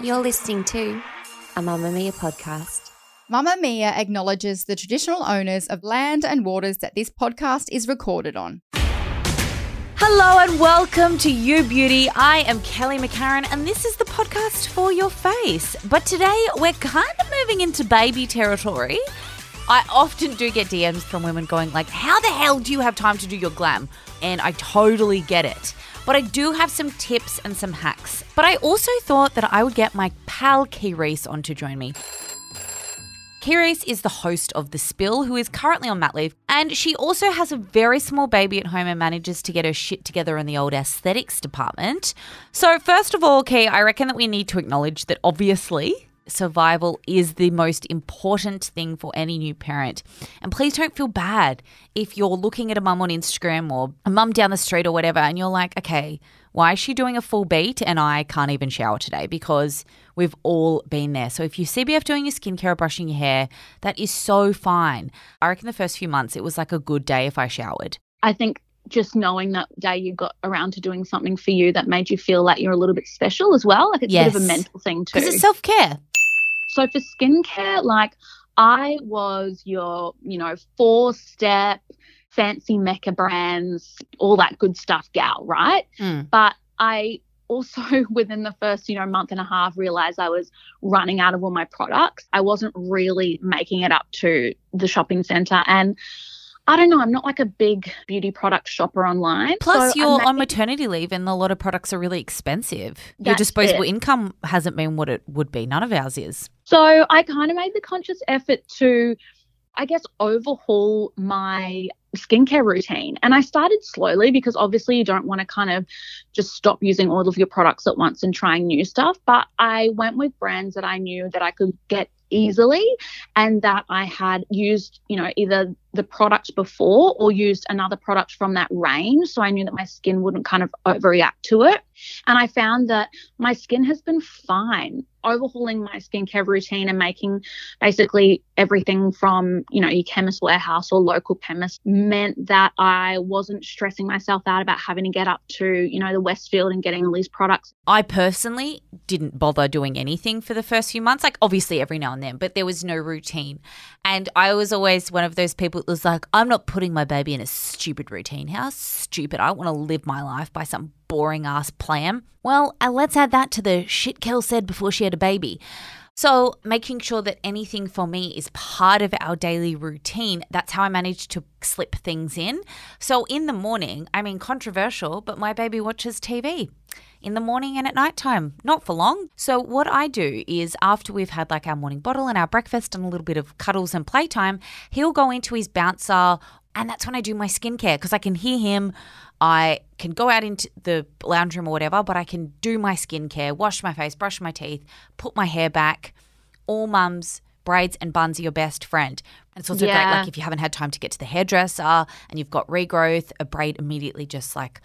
You're listening to a Mamamia podcast. Mamamia acknowledges the traditional owners of land and waters that this podcast is recorded on. Hello and welcome to You Beauty. I am Kelly McCarren and this is the podcast for your face. But today we're kind of moving into baby territory. I often do get DMs from women going like, "How the hell do you have time to do your glam?" And I totally get it. But I do have some tips and some hacks. But I also thought that I would get my pal Kee Reece on to join me. Kee Reece is the host of The Spill, who is currently on mat leave, and she also has a very small baby at home and manages to get her shit together in the old aesthetics department. So, first of all, Kee, I reckon that we need to acknowledge that obviously survival is the most important thing for any new parent. And please don't feel bad if you're looking at a mum on Instagram or a mum down the street or whatever, and you're like, okay, why is she doing a full beat and I can't even shower today? Because we've all been there. So if you CBF doing your skincare or brushing your hair, that is so fine. I reckon the first few months it was like a good day if I showered. I think just knowing that day you got around to doing something for you that made you feel like you're a little bit special as well. Like it's a bit of a mental thing too. Because it's self care. So for skincare, like I was your, you know, four step, fancy Mecca brands, all that good stuff gal, right? Mm. But I also within the first, you know, month and a half realized I was running out of all my products. I wasn't really making it up to the shopping center and I don't know, I'm not like a big beauty product shopper online. Plus, So you're on maternity leave, and a lot of products are really expensive. Your disposable it. income hasn't been what it would be. None of ours is. So I kind of made the conscious effort to, I guess, overhaul my skincare routine. And I started slowly because obviously you don't want to kind of just stop using all of your products at once and trying new stuff. But I went with brands that I knew that I could get easily and that I had used, you know, either the product before or used another product from that range. So I knew that my skin wouldn't kind of overreact to it. And I found that my skin has been fine. Overhauling my skincare routine and making basically everything from, you know, your chemist warehouse or local chemist meant that I wasn't stressing myself out about having to get up to, you know, the Westfield and getting all these products. I personally didn't bother doing anything for the first few months, like obviously every now and then, but there was no routine. And I was always one of those people was like, I'm not putting my baby in a stupid routine. How stupid. I want to live my life by some boring ass plan. Well, uh, let's add that to the shit Kel said before she had a baby. So, making sure that anything for me is part of our daily routine, that's how I managed to slip things in. So, in the morning, I mean, controversial, but my baby watches TV in the morning and at nighttime, not for long. So, what I do is after we've had like our morning bottle and our breakfast and a little bit of cuddles and playtime, he'll go into his bouncer. And that's when I do my skincare because I can hear him. I can go out into the lounge room or whatever, but I can do my skincare, wash my face, brush my teeth, put my hair back. All mums, braids and buns are your best friend. And it's also great, like if you haven't had time to get to the hairdresser and you've got regrowth, a braid immediately just like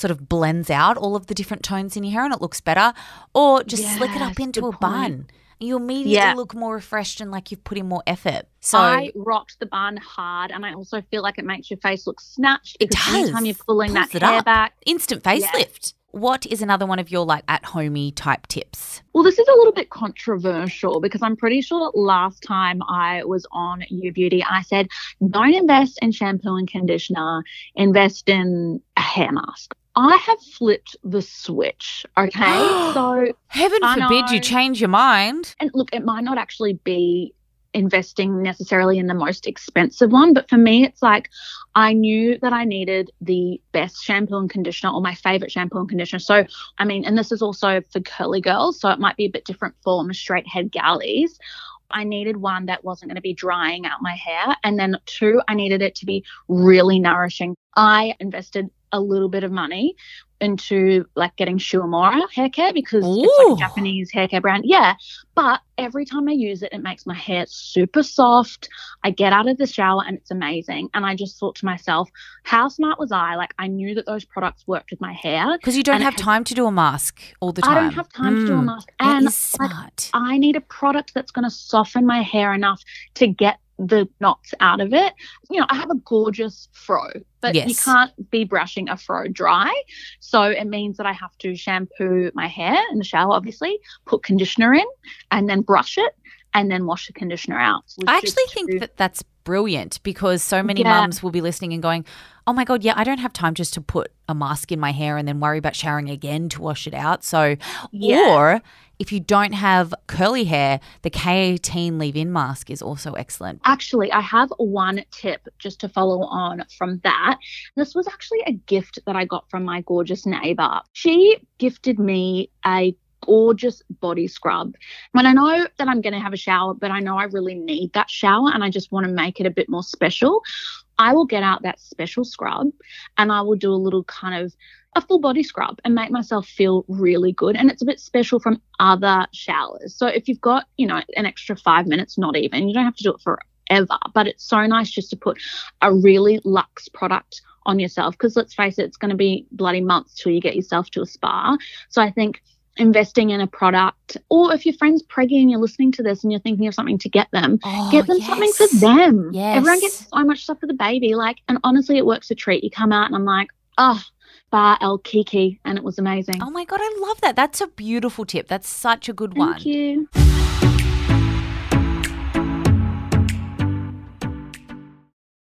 sort of blends out all of the different tones in your hair and it looks better. Or just slick it up into a point. bun. You immediately Yeah. look more refreshed and like you've put in more effort. So I rocked the bun hard, and I also feel like it makes your face look snatched. It does. Anytime you're pulling Pulls that hair up. back. instant Yeah. facelift. What is another one of your like at homey type tips? Well, this is a little bit controversial because I'm pretty sure last time I was on You Beauty, I said, don't invest in shampoo and conditioner, invest in a hair mask. I have flipped the switch. Okay. so, Heaven I forbid you change your mind. and look, it might not actually be investing necessarily in the most expensive one, but for me, it's like I knew that I needed the best shampoo and conditioner or my favorite shampoo and conditioner. So, I mean, and this is also for curly girls, so it might be a bit different for my straight head galleys. I needed one that wasn't going to be drying out my hair. And then two, I needed it to be really nourishing. I invested a little bit of money into like getting Shu Uemura hair care because it's like a Japanese hair care brand. Yeah. But every time I use it, it makes my hair super soft. I get out of the shower and it's amazing. And I just thought to myself, how smart was I? Like I knew that those products worked with my hair. Because you don't have has- time to do a mask all the time. I don't have time to do a Mm, mask. And is like, smart. I need a product that's going to soften my hair enough to get the knots out of it. You know, I have a gorgeous fro, but you can't be brushing a fro dry. So it means that I have to shampoo my hair in the shower, obviously, put conditioner in, and then brush it, and then wash the conditioner out. I actually think that that's brilliant because so many Yeah. mums will be listening and going, "Oh my god, yeah, I don't have time just to put a mask in my hair and then worry about showering again to wash it out." So, Yeah. or if you don't have curly hair, the K18 leave-in mask is also excellent. Actually, I have one tip just to follow on from that. This was actually a gift that I got from my gorgeous neighbor. She gifted me a gorgeous body scrub. When I know that I'm going to have a shower, but I know I really need that shower and I just want to make it a bit more special, I will get out that special scrub and I will do a little kind of a full body scrub and make myself feel really good. And it's a bit special from other showers. So if you've got, you know, an extra five minutes, not even, you don't have to do it forever, but it's so nice just to put a really luxe product on yourself. Because let's face it, it's going to be bloody months till you get yourself to a spa. So I think investing in a product, or if your friend's preggy and you're listening to this and you're thinking of something to get them, Oh, get them something for them. Yes. Everyone gets so much stuff for the baby. Like, and honestly, it works a treat. You come out and I'm like, oh, Bar El Kiki, and it was amazing. Oh my god, I love that. That's a beautiful tip. That's such a good one. Thank you.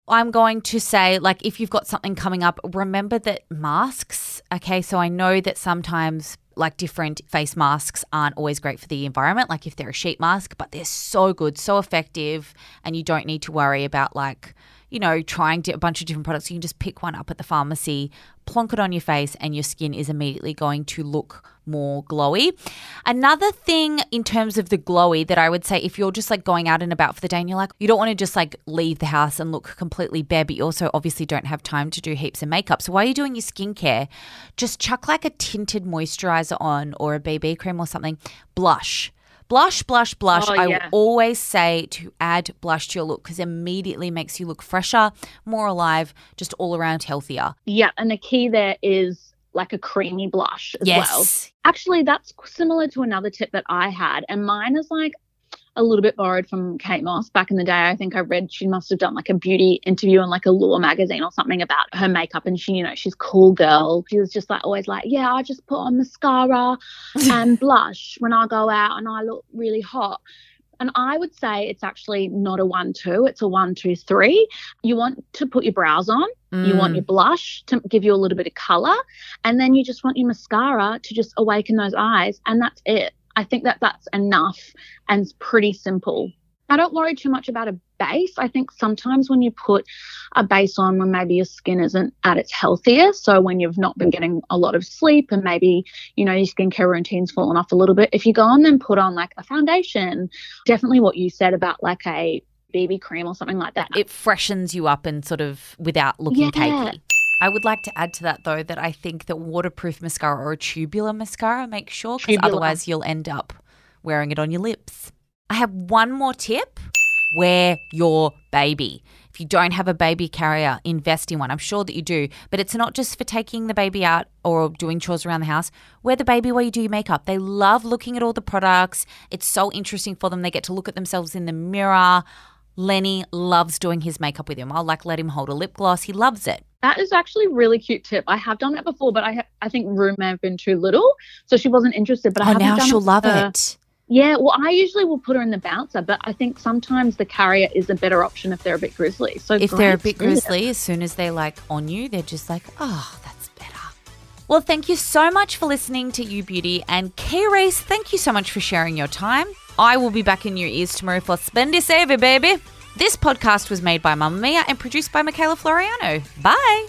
I'm going to say, like, if you've got something coming up, remember that masks, okay? So I know that sometimes, like, different face masks aren't always great for the environment, like if they're a sheet mask, but they're so good, so effective, and you don't need to worry about, like, you know, trying a bunch of different products. You can just pick one up at the pharmacy, plonk it on your face, and your skin is immediately going to look more glowy. Another thing in terms of the glowy that I would say if you're just like going out and about for the day and you're like, you don't want to just like leave the house and look completely bare, but you also obviously don't have time to do heaps of makeup. So while you're doing your skincare, just chuck like a tinted moisturizer on or a BB cream or something. Blush. Blush, blush, blush. Oh, I yeah. always say to add blush to your look because it immediately makes you look fresher, more alive, just all around healthier. Yeah, and the key there is like a creamy blush as well. Yes. Actually, that's similar to another tip that I had, and mine is like a little bit borrowed from Kate Moss back in the day. I think I read she must have done like a beauty interview in like a Law magazine or something about her makeup, and she, you know, she's cool girl. She was just like always like, yeah, I just put on mascara and blush when I go out, and I look really hot. And I would say it's actually not a one two, it's a one two three. You want to put your brows on. You want Mm. your blush to give you a little bit of color, and then you just want your mascara to just awaken those eyes, and that's it. I think that that's enough and it's pretty simple. I don't worry too much about a base. I think sometimes when you put a base on when maybe your skin isn't at its healthiest, so when you've not been getting a lot of sleep and maybe, you know, your skincare routine's fallen off a little bit, if you go on then put on like a foundation, definitely what you said about like a BB cream or something like that. it freshens you up and sort of without looking Yeah. cakey. I would like to add to that though that I think that waterproof mascara or a tubular mascara, make sure because otherwise you'll end up wearing it on your lips. I have one more tip. Wear your baby. If you don't have a baby carrier, invest in one. I'm sure that you do, but it's not just for taking the baby out or doing chores around the house. Wear the baby while you do your makeup. They love looking at all the products. It's so interesting for them. They get to look at themselves in the mirror. Lenny loves doing his makeup with him. I'll like let him hold a lip gloss. He loves it. That is actually a really cute tip. I have done that before, but I ha- I think room may have been too little, so she wasn't interested. But I oh, haven't now done she'll with love her. it. Yeah, well, I usually will put her in the bouncer, but I think sometimes the carrier is a better option if they're a bit grizzly. So If they're a bit grizzly, as soon as they like on you, they're just like, oh, that's better. Well, thank you so much for listening to You Beauty and Kee Reece. Thank you so much for sharing your time. I will be back in your ears tomorrow for Spendy Savvy, baby. This podcast was made by Mamamia and produced by Michaela Floriano. Bye.